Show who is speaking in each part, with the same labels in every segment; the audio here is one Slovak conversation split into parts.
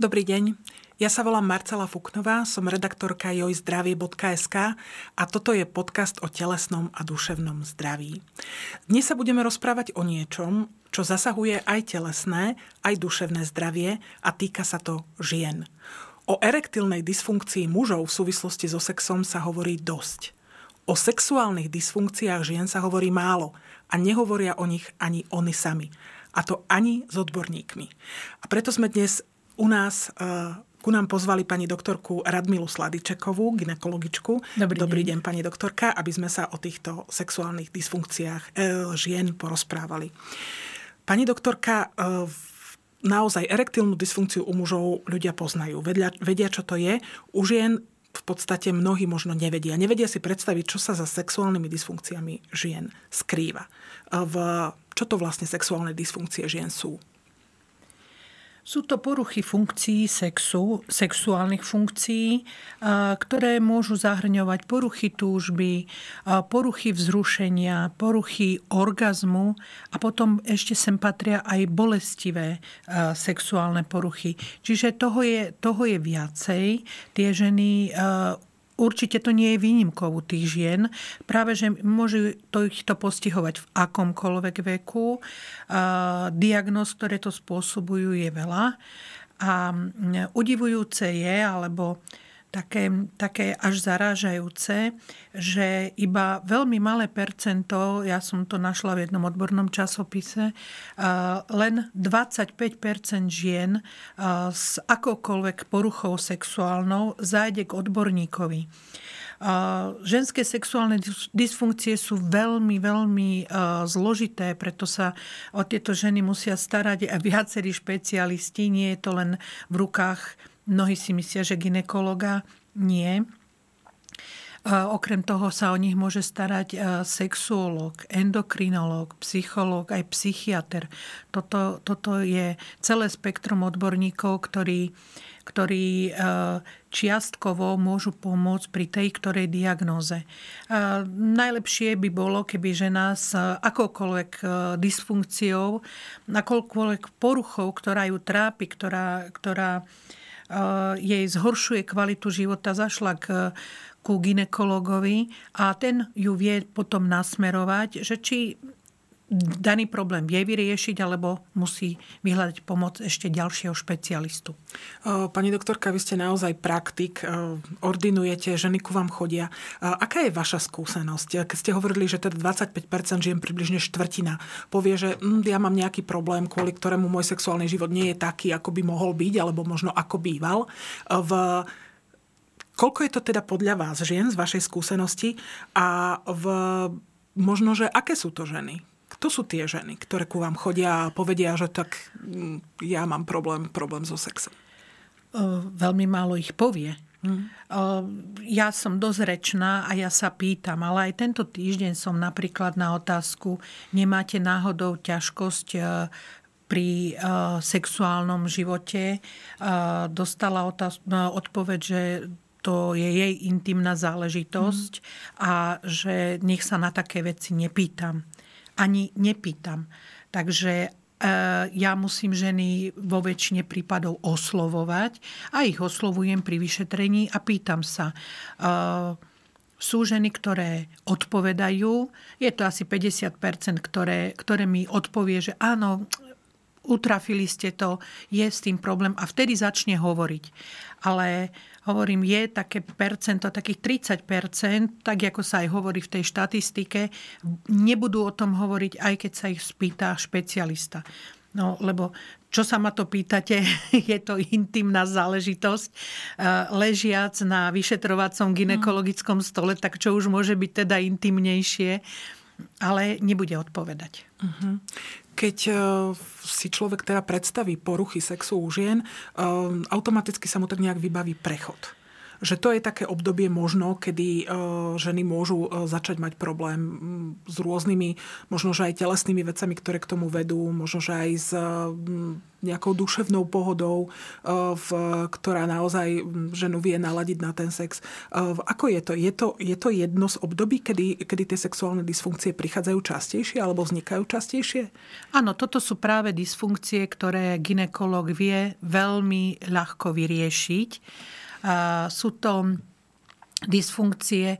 Speaker 1: Dobrý deň. Ja sa volám Marcela Fuknová, som redaktorka jojzdravie.sk a toto je podcast o telesnom a duševnom zdraví. Dnes sa budeme rozprávať o niečom, čo zasahuje aj telesné, aj duševné zdravie a týka sa to žien. O erektilnej dysfunkcii mužov v súvislosti so sexom sa hovorí dosť. O sexuálnych dysfunkciách žien sa hovorí málo a nehovoria o nich ani oni sami. A to ani s odborníkmi. A preto sme dnes u nás uh, ku nám pozvali pani doktorku Radmilu Sladičekovú, ginekologičku.
Speaker 2: Dobrý,
Speaker 1: Dobrý deň. deň, pani doktorka, aby sme sa o týchto sexuálnych dysfunkciách e, žien porozprávali. Pani doktorka, e, naozaj erektilnú dysfunkciu u mužov ľudia poznajú. Vedia, vedia, čo to je. U žien v podstate mnohí možno nevedia. Nevedia si predstaviť, čo sa za sexuálnymi dysfunkciami žien skrýva. V, čo to vlastne sexuálne dysfunkcie žien sú?
Speaker 2: Sú to poruchy funkcií sexu, sexuálnych funkcií, ktoré môžu zahrňovať poruchy túžby, poruchy vzrušenia, poruchy orgazmu a potom ešte sem patria aj bolestivé sexuálne poruchy. Čiže toho je, toho je viacej. Tie ženy určite to nie je výnimkou tých žien. Práve, že môže to ich to postihovať v akomkoľvek veku. Diagnóz, ktoré to spôsobujú, je veľa. A udivujúce je, alebo také, také až zarážajúce, že iba veľmi malé percento, ja som to našla v jednom odbornom časopise, len 25% žien s akokoľvek poruchou sexuálnou zájde k odborníkovi. Ženské sexuálne dysfunkcie sú veľmi, veľmi zložité, preto sa o tieto ženy musia starať viacerí špecialisti. Nie je to len v rukách Mnohí si myslia, že ginekologa nie. Okrem toho sa o nich môže starať sexuolog, endokrinolog, psychológ, aj psychiatr. Toto, toto je celé spektrum odborníkov, ktorí, ktorí čiastkovo môžu pomôcť pri tej ktorej diagnoze. Najlepšie by bolo, keby žena s akoukoľvek dysfunkciou, akoukoľvek poruchou, ktorá ju trápi, ktorá, ktorá jej zhoršuje kvalitu života, zašla k, ku ginekologovi a ten ju vie potom nasmerovať, že či daný problém vie vyriešiť, alebo musí vyhľadať pomoc ešte ďalšieho špecialistu.
Speaker 1: Pani doktorka, vy ste naozaj praktik, ordinujete, ženy ku vám chodia. Aká je vaša skúsenosť? Keď ste hovorili, že teda 25% žien, približne štvrtina, povie, že hm, ja mám nejaký problém, kvôli ktorému môj sexuálny život nie je taký, ako by mohol byť, alebo možno ako býval. V Koľko je to teda podľa vás žien z vašej skúsenosti a v, možno, že aké sú to ženy? Kto sú tie ženy, ktoré ku vám chodia a povedia, že tak mm, ja mám problém, problém so sexom?
Speaker 2: Veľmi málo ich povie. Hmm. Ja som dosť rečná a ja sa pýtam, ale aj tento týždeň som napríklad na otázku, nemáte náhodou ťažkosť pri sexuálnom živote, dostala otáz- odpoveď, že to je jej intimná záležitosť mm. a že nech sa na také veci nepýtam ani nepýtam. Takže e, ja musím ženy vo väčšine prípadov oslovovať a ich oslovujem pri vyšetrení a pýtam sa. E, sú ženy, ktoré odpovedajú, je to asi 50%, ktoré, ktoré mi odpovie, že áno, utrafili ste to, je s tým problém a vtedy začne hovoriť. Ale hovorím, je také percento, takých 30%, tak ako sa aj hovorí v tej štatistike, nebudú o tom hovoriť, aj keď sa ich spýta špecialista. No, lebo čo sa ma to pýtate, je to intimná záležitosť. E, ležiac na vyšetrovacom ginekologickom stole, tak čo už môže byť teda intimnejšie, ale nebude odpovedať. Uh-huh
Speaker 1: keď e, si človek teda predstaví poruchy sexu u žien, e, automaticky sa mu tak nejak vybaví prechod. Že to je také obdobie možno, kedy ženy môžu začať mať problém s rôznymi, možno že aj telesnými vecami, ktoré k tomu vedú, možno že aj s nejakou duševnou pohodou, ktorá naozaj ženu vie naladiť na ten sex. Ako je to? Je to, je to jedno z období, kedy, kedy tie sexuálne dysfunkcie prichádzajú častejšie alebo vznikajú častejšie?
Speaker 2: Áno, toto sú práve dysfunkcie, ktoré ginekolog vie veľmi ľahko vyriešiť. Sú to dysfunkcie,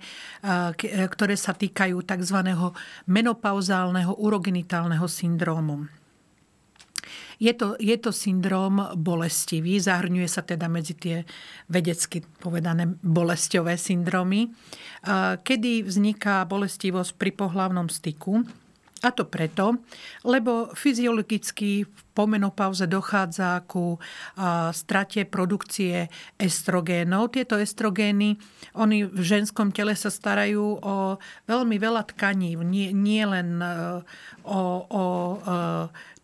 Speaker 2: ktoré sa týkajú tzv. menopauzálneho urogenitálneho syndrómu. Je to, je to syndrom bolestivý, zahrňuje sa teda medzi tie vedecky povedané bolestiové syndromy, kedy vzniká bolestivosť pri pohlavnom styku. A to preto, lebo fyziologicky po menopauze dochádza ku strate produkcie estrogénov. Tieto estrogény, oni v ženskom tele sa starajú o veľmi veľa tkaní, nie, nie len e, o, o e,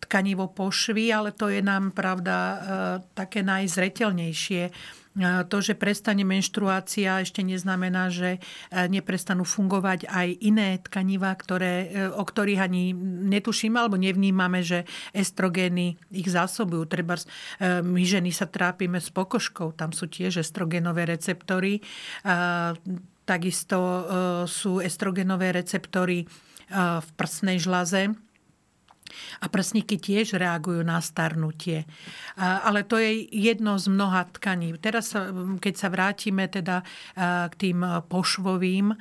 Speaker 2: tkanivo pošvy, ale to je nám, pravda, e, také najzretelnejšie. E, to, že prestane menštruácia, ešte neznamená, že e, neprestanú fungovať aj iné tkanivá, ktoré, o ktorých ani netušíme alebo nevnímame, že estrogény ich zásobujú. Treba my ženy sa trápime s pokožkou, tam sú tiež estrogenové receptory. Takisto sú estrogenové receptory v prsnej žlaze a prsníky tiež reagujú na starnutie. Ale to je jedno z mnoha tkaní. Teraz, keď sa vrátime teda k tým pošvovým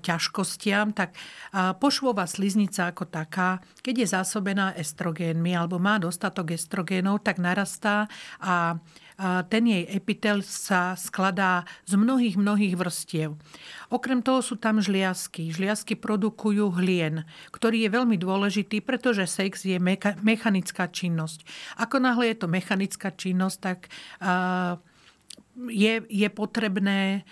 Speaker 2: ťažkostiam, tak pošvová sliznica ako taká, keď je zásobená estrogénmi alebo má dostatok estrogénov, tak narastá a ten jej epitel sa skladá z mnohých, mnohých vrstiev. Okrem toho sú tam žliasky. Žliasky produkujú hlien, ktorý je veľmi dôležitý, pretože sex je mechanická činnosť. Ako náhle je to mechanická činnosť, tak uh, je, je potrebné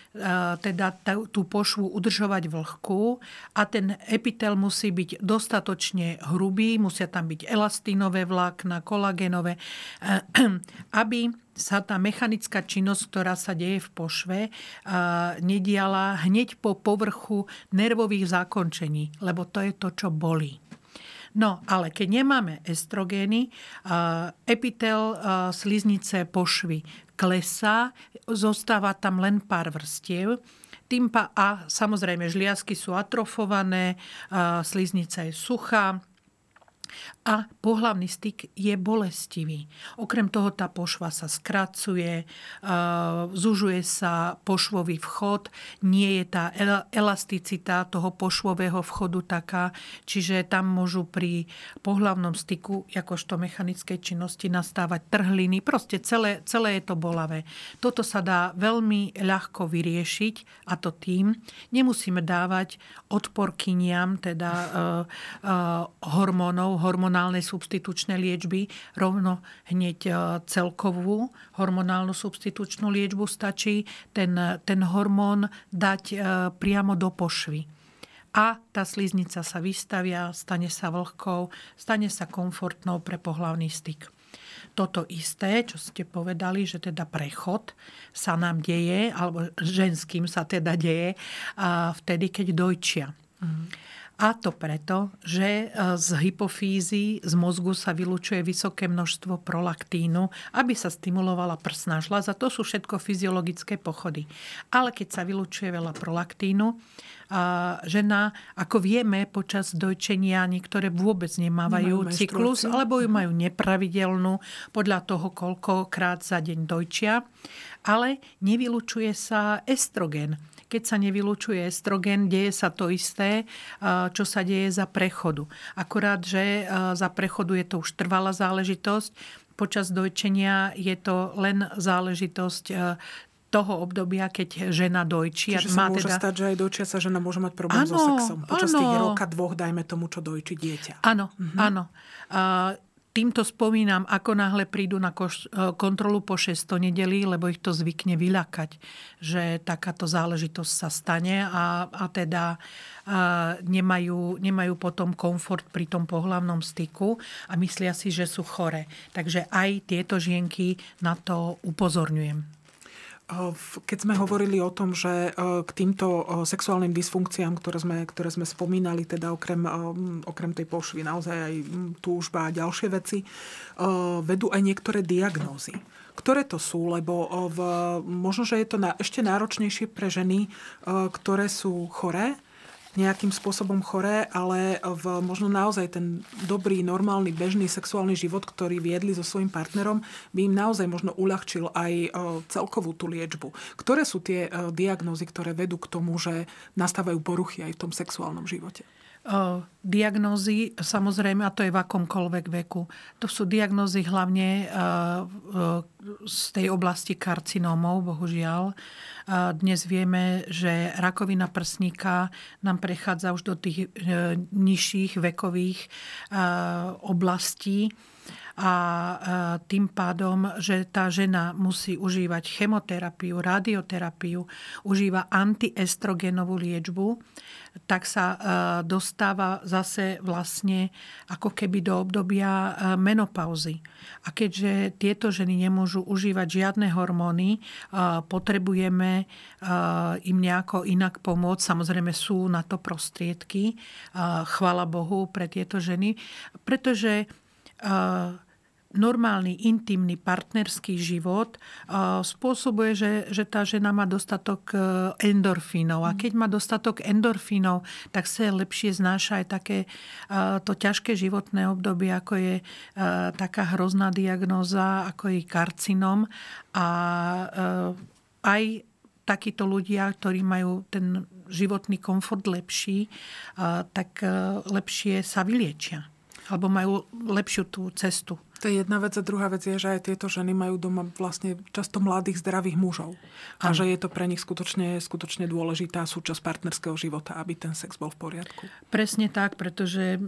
Speaker 2: teda tú pošvu udržovať vlhkú a ten epitel musí byť dostatočne hrubý, musia tam byť elastínové vlákna, kolagénové, aby sa tá mechanická činnosť, ktorá sa deje v pošve, nediala hneď po povrchu nervových zákončení, lebo to je to, čo bolí. No, ale keď nemáme estrogény, epitel sliznice pošvy klesá, zostáva tam len pár vrstiev. Tým pa, a samozrejme žliasky sú atrofované, sliznica je suchá, a pohlavný styk je bolestivý. Okrem toho tá pošva sa skracuje, zužuje sa pošvový vchod, nie je tá elasticita toho pošvového vchodu taká, čiže tam môžu pri pohlavnom styku, jakožto mechanickej činnosti, nastávať trhliny. Proste celé, celé je to bolavé. Toto sa dá veľmi ľahko vyriešiť a to tým, nemusíme dávať odporkyniam, teda uh, uh, hormónov, hormonálnej substitučnej liečby, rovno hneď e, celkovú hormonálnu substitučnú liečbu stačí ten, ten hormón dať e, priamo do pošvy. A tá sliznica sa vystavia, stane sa vlhkou, stane sa komfortnou pre pohlavný styk. Toto isté, čo ste povedali, že teda prechod sa nám deje, alebo ženským sa teda deje, vtedy, keď dojčia. Mm. A to preto, že e, z hypofízy, z mozgu sa vylučuje vysoké množstvo prolaktínu, aby sa stimulovala prsná žľaza. To sú všetko fyziologické pochody. Ale keď sa vylučuje veľa prolaktínu, a žena, ako vieme, počas dojčenia niektoré vôbec nemávajú cyklus, alebo ju majú nepravidelnú podľa toho, koľkokrát za deň dojčia. Ale nevylučuje sa estrogen keď sa nevylučuje estrogen, deje sa to isté, čo sa deje za prechodu. Akurát, že za prechodu je to už trvalá záležitosť, počas dojčenia je to len záležitosť toho obdobia, keď žena dojčí.
Speaker 1: Čiže sa môže teda... stať, že aj dojčia sa žena môže mať problém ano, so sexom. Počas ano. tých roka, dvoch, dajme tomu, čo dojčí dieťa.
Speaker 2: Áno, mhm. Týmto spomínam, ako náhle prídu na koš- e, kontrolu po 600 nedelí, lebo ich to zvykne vyľakať, že takáto záležitosť sa stane a, a teda a nemajú, nemajú potom komfort pri tom pohlavnom styku a myslia si, že sú chore. Takže aj tieto žienky na to upozorňujem.
Speaker 1: Keď sme hovorili o tom, že k týmto sexuálnym dysfunkciám, ktoré sme, ktoré sme spomínali, teda okrem, okrem tej pošvy naozaj aj túžba a ďalšie veci, vedú aj niektoré diagnózy. Ktoré to sú? Lebo v, možno, že je to na, ešte náročnejšie pre ženy, ktoré sú choré, nejakým spôsobom choré, ale v, možno naozaj ten dobrý, normálny, bežný sexuálny život, ktorý viedli so svojím partnerom, by im naozaj možno uľahčil aj e, celkovú tú liečbu. Ktoré sú tie e, diagnózy, ktoré vedú k tomu, že nastávajú poruchy aj v tom sexuálnom živote?
Speaker 2: Diagnózy, samozrejme, a to je v akomkoľvek veku. To sú diagnózy hlavne z tej oblasti karcinómov, bohužiaľ. Dnes vieme, že rakovina prsníka nám prechádza už do tých e, nižších vekových oblastí a tým pádom, že tá žena musí užívať chemoterapiu, radioterapiu, užíva antiestrogenovú liečbu, tak sa dostáva zase vlastne ako keby do obdobia menopauzy. A keďže tieto ženy nemôžu užívať žiadne hormóny, potrebujeme im nejako inak pomôcť. Samozrejme sú na to prostriedky, chvala Bohu pre tieto ženy, pretože normálny, intimný, partnerský život spôsobuje, že, že tá žena má dostatok e, endorfínov. A keď má dostatok endorfínov, tak sa lepšie znáša aj také to ťažké životné obdobie, ako je taká hrozná diagnóza, ako je karcinom. A e, aj takíto ľudia, ktorí majú ten životný komfort lepší, tak e, lepšie sa vyliečia. Alebo majú lepšiu tú cestu.
Speaker 1: To je jedna vec. A druhá vec je, že aj tieto ženy majú doma vlastne často mladých, zdravých mužov. A že je to pre nich skutočne, skutočne dôležitá súčasť partnerského života, aby ten sex bol v poriadku.
Speaker 2: Presne tak, pretože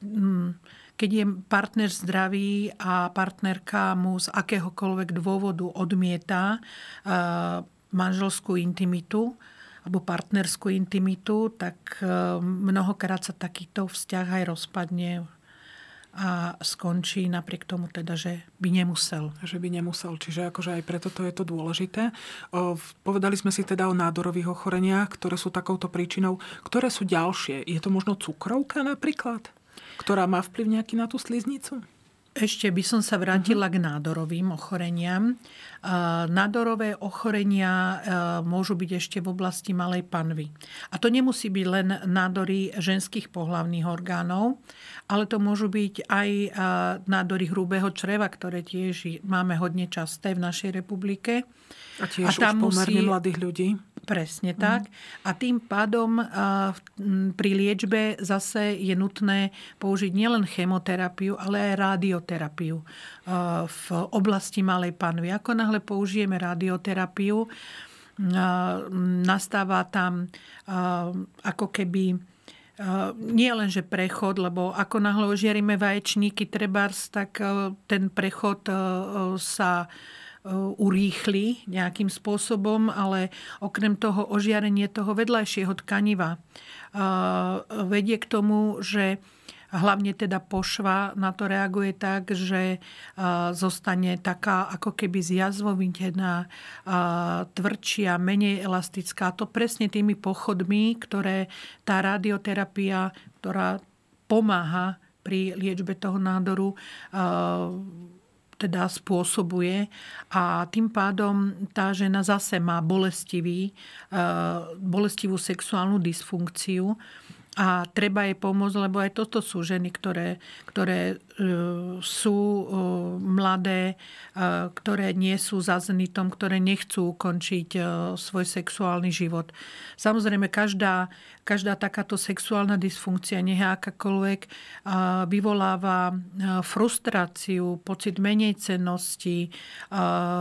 Speaker 2: mm, keď je partner zdravý a partnerka mu z akéhokoľvek dôvodu odmieta manželskú intimitu, alebo partnerskú intimitu, tak mnohokrát sa takýto vzťah aj rozpadne a skončí napriek tomu teda, že by nemusel.
Speaker 1: Že by nemusel, čiže akože aj preto to je to dôležité. O, povedali sme si teda o nádorových ochoreniach, ktoré sú takouto príčinou. Ktoré sú ďalšie? Je to možno cukrovka napríklad? Ktorá má vplyv nejaký na tú sliznicu?
Speaker 2: Ešte by som sa vrátila k nádorovým ochoreniam. Nádorové ochorenia môžu byť ešte v oblasti malej panvy. A to nemusí byť len nádory ženských pohlavných orgánov, ale to môžu byť aj nádory hrubého čreva, ktoré tiež máme hodne časté v našej republike.
Speaker 1: A tiež a tam už pomerne musí... mladých ľudí.
Speaker 2: Presne mhm. tak. A tým pádom pri liečbe zase je nutné použiť nielen chemoterapiu, ale aj radioterapiu v oblasti malej panvy. Ako náhle použijeme radioterapiu, nastáva tam ako keby nie len, že prechod, lebo ako náhle ožiarime vaječníky trebárs, tak ten prechod sa urýchli nejakým spôsobom, ale okrem toho ožiarenie toho vedľajšieho tkaniva e, vedie k tomu, že hlavne teda pošva na to reaguje tak, že e, zostane taká ako keby zjazvoviteľná, tvrdšia, menej elastická. To presne tými pochodmi, ktoré tá radioterapia, ktorá pomáha pri liečbe toho nádoru, teda spôsobuje a tým pádom tá žena zase má bolestivý, eh, bolestivú sexuálnu dysfunkciu a treba jej pomôcť, lebo aj toto sú ženy, ktoré, ktoré e, sú e, mladé, e, ktoré nie sú za zenitom, ktoré nechcú ukončiť svoj sexuálny život. Samozrejme, každá, každá takáto sexuálna dysfunkcia, nech akákoľvek, vyvoláva frustráciu, pocit menej cennosti,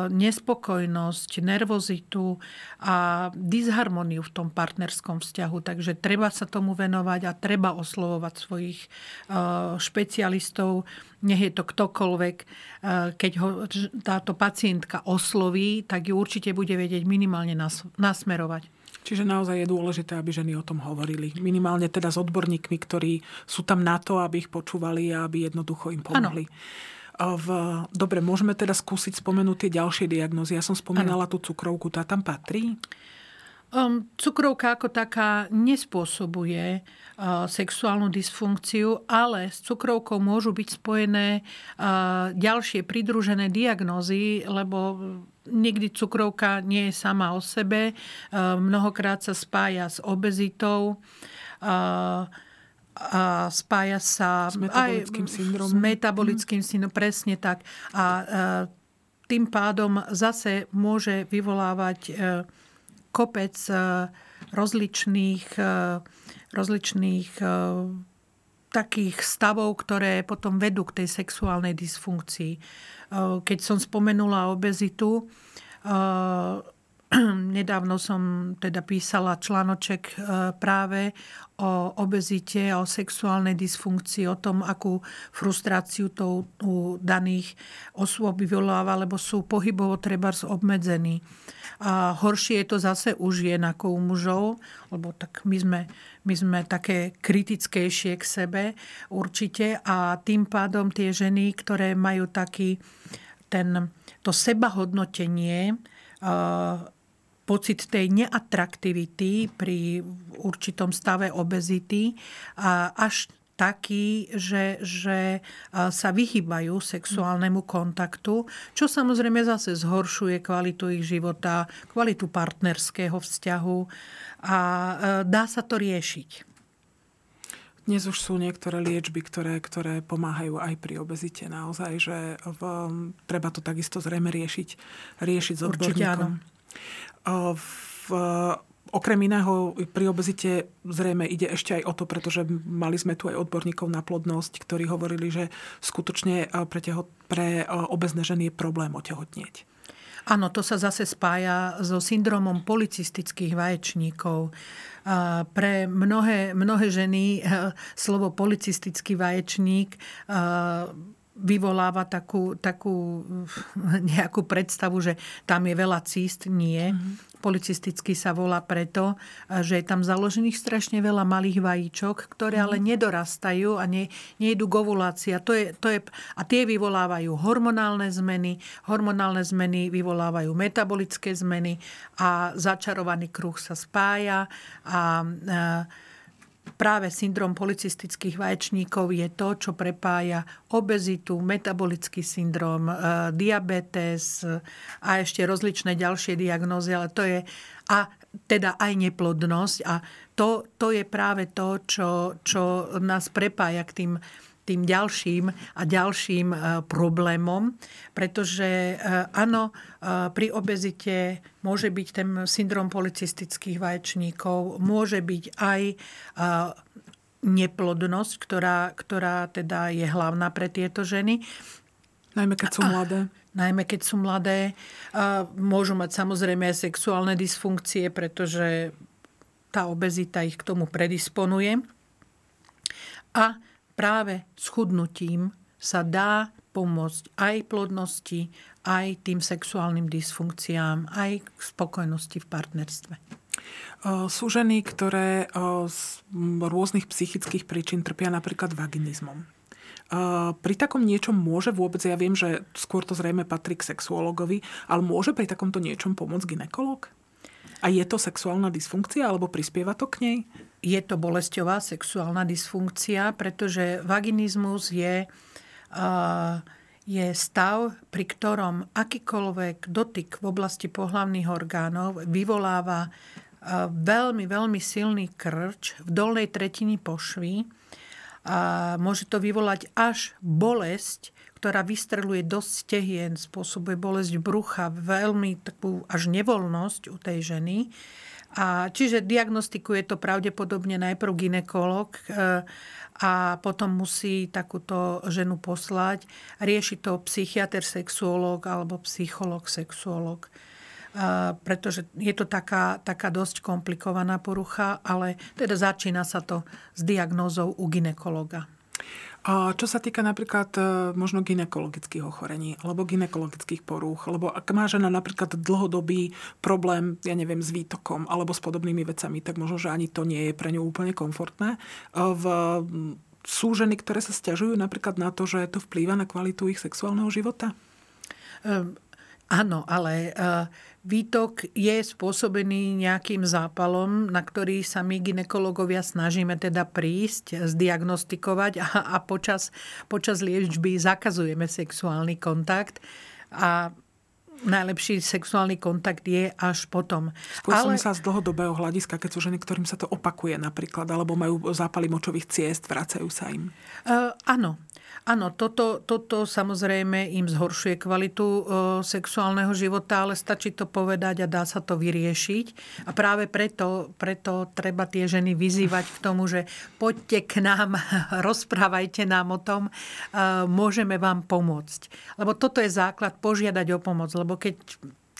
Speaker 2: nespokojnosť, nervozitu a disharmoniu v tom partnerskom vzťahu. Takže treba sa tomu venovať a treba oslovovať svojich špecialistov, nech je to ktokoľvek. Keď ho táto pacientka osloví, tak ju určite bude vedieť minimálne nasmerovať.
Speaker 1: Čiže naozaj je dôležité, aby ženy o tom hovorili. Minimálne teda s odborníkmi, ktorí sú tam na to, aby ich počúvali a aby jednoducho im pomohli. Ano. V, dobre, môžeme teda skúsiť spomenúť tie ďalšie diagnózy. Ja som spomínala ano. tú cukrovku, tá tam patrí?
Speaker 2: Um, cukrovka ako taká nespôsobuje uh, sexuálnu dysfunkciu, ale s cukrovkou môžu byť spojené uh, ďalšie pridružené diagnózy, lebo nikdy cukrovka nie je sama o sebe. Uh, mnohokrát sa spája s obezitou. Uh, a spája sa
Speaker 1: s metabolickým syndromom.
Speaker 2: S metabolickým syndromom, presne tak. A tým pádom zase môže vyvolávať kopec e, rozličných, e, rozličných e, takých stavov, ktoré potom vedú k tej sexuálnej dysfunkcii. Keď som spomenula obezitu, nedávno som teda písala článoček práve o obezite, o sexuálnej dysfunkcii, o tom, akú frustráciu to u daných osôb vyvoláva, lebo sú pohybovo treba obmedzení. A horšie je to zase u žien ako u mužov, lebo tak my sme, my sme také kritickejšie k sebe určite a tým pádom tie ženy, ktoré majú taký ten, to sebahodnotenie, pocit tej neatraktivity pri určitom stave obezity až taký, že, že sa vyhýbajú sexuálnemu kontaktu, čo samozrejme zase zhoršuje kvalitu ich života, kvalitu partnerského vzťahu a dá sa to riešiť.
Speaker 1: Dnes už sú niektoré liečby, ktoré, ktoré pomáhajú aj pri obezite naozaj, že v, treba to takisto zrejme riešiť, riešiť s odborníkom. Určite áno. V, Okrem iného pri obezite zrejme ide ešte aj o to, pretože mali sme tu aj odborníkov na plodnosť, ktorí hovorili, že skutočne pre, teho, pre obezné ženy je problém otehotnieť.
Speaker 2: Áno, to sa zase spája so syndromom policistických vaječníkov. Pre mnohé, mnohé ženy slovo policistický vaječník vyvoláva takú, takú nejakú predstavu, že tam je veľa císt. Nie. Mm-hmm. Policisticky sa volá preto, že je tam založených strašne veľa malých vajíčok, ktoré ale mhm. nedorastajú a ne, nejdu k ovulácii. A, to je, to je, a tie vyvolávajú hormonálne zmeny, hormonálne zmeny vyvolávajú metabolické zmeny a začarovaný kruh sa spája a, a práve syndrom policistických vaječníkov je to, čo prepája obezitu, metabolický syndrom, e, diabetes a ešte rozličné ďalšie diagnózy, ale to je a teda aj neplodnosť. A to, to je práve to, čo, čo nás prepája k tým tým ďalším a ďalším e, problémom, pretože e, áno, e, pri obezite môže byť ten syndrom policistických vaječníkov, môže byť aj neplodnosť, ktorá, ktorá teda je hlavná pre tieto ženy.
Speaker 1: Najmä keď sú mladé.
Speaker 2: Najmä keď sú mladé. Môžu mať samozrejme aj sexuálne dysfunkcie, pretože tá obezita ich k tomu predisponuje. A práve schudnutím sa dá pomôcť aj plodnosti, aj tým sexuálnym dysfunkciám, aj k spokojnosti v partnerstve.
Speaker 1: Sú ženy, ktoré z rôznych psychických príčin trpia napríklad vaginizmom. Pri takom niečom môže vôbec, ja viem, že skôr to zrejme patrí k sexuologovi, ale môže pri takomto niečom pomôcť ginekolog? A je to sexuálna dysfunkcia alebo prispieva to k nej?
Speaker 2: je to bolesťová sexuálna dysfunkcia, pretože vaginizmus je, je stav, pri ktorom akýkoľvek dotyk v oblasti pohlavných orgánov vyvoláva veľmi, veľmi silný krč v dolnej tretini pošvy. A môže to vyvolať až bolesť, ktorá vystreluje dosť stehien, spôsobuje bolesť brucha, veľmi takú až nevoľnosť u tej ženy. A čiže diagnostikuje to pravdepodobne najprv ginekolog e, a potom musí takúto ženu poslať. Rieši to psychiatr, sexuológ alebo psychológ, sexuológ. E, pretože je to taká, taká dosť komplikovaná porucha, ale teda začína sa to s diagnózou u ginekologa.
Speaker 1: Čo sa týka napríklad e, možno ginekologických ochorení alebo ginekologických porúch, lebo ak má žena napríklad dlhodobý problém, ja neviem, s výtokom alebo s podobnými vecami, tak možno, že ani to nie je pre ňu úplne komfortné. E, v sú ženy, ktoré sa stiažujú napríklad na to, že to vplýva na kvalitu ich sexuálneho života?
Speaker 2: Áno, ale uh, výtok je spôsobený nejakým zápalom, na ktorý sa my ginekologovia snažíme teda prísť, zdiagnostikovať a, a počas, počas liečby zakazujeme sexuálny kontakt. A najlepší sexuálny kontakt je až potom.
Speaker 1: Skôr Ale... sa z dlhodobého hľadiska, keď sú ženy, ktorým sa to opakuje napríklad, alebo majú zápaly močových ciest, vracajú sa im.
Speaker 2: Uh, áno, Áno, toto, toto samozrejme im zhoršuje kvalitu e, sexuálneho života, ale stačí to povedať a dá sa to vyriešiť. A práve preto, preto treba tie ženy vyzývať k tomu, že poďte k nám, rozprávajte nám o tom, e, môžeme vám pomôcť. Lebo toto je základ požiadať o pomoc, lebo keď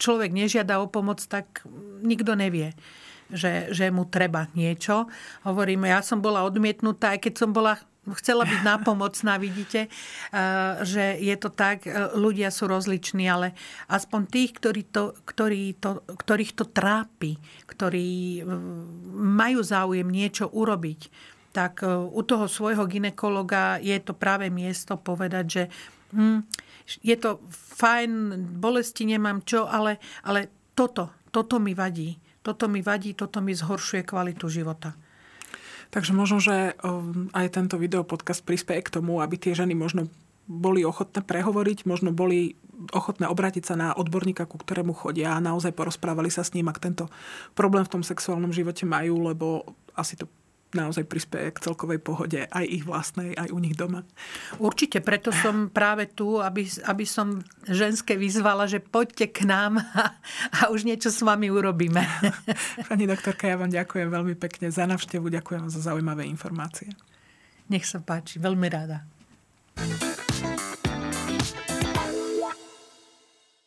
Speaker 2: človek nežiada o pomoc, tak nikto nevie že, že mu treba niečo. Hovoríme, ja som bola odmietnutá, aj keď som bola chcela byť nápomocná, vidíte, eh, že je to tak, eh, ľudia sú rozliční, ale aspoň tých, ktorí to, ktorí to, ktorých to trápi, ktorí eh, majú záujem niečo urobiť, tak u toho svojho ginekologa je to práve miesto povedať, že hm, je to fajn, bolesti nemám čo, ale, ale toto, toto mi vadí. Toto mi vadí, toto mi zhoršuje kvalitu života.
Speaker 1: Takže možno, že um, aj tento video podcast prispieje k tomu, aby tie ženy možno boli ochotné prehovoriť, možno boli ochotné obrátiť sa na odborníka, ku ktorému chodia a naozaj porozprávali sa s ním, ak tento problém v tom sexuálnom živote majú, lebo asi to naozaj prispieje k celkovej pohode aj ich vlastnej, aj u nich doma.
Speaker 2: Určite, preto som práve tu, aby, aby som ženské vyzvala, že poďte k nám a, a už niečo s vami urobíme.
Speaker 1: Pani doktorka, ja vám ďakujem veľmi pekne za navštevu, ďakujem vám za zaujímavé informácie.
Speaker 2: Nech sa páči, veľmi rada.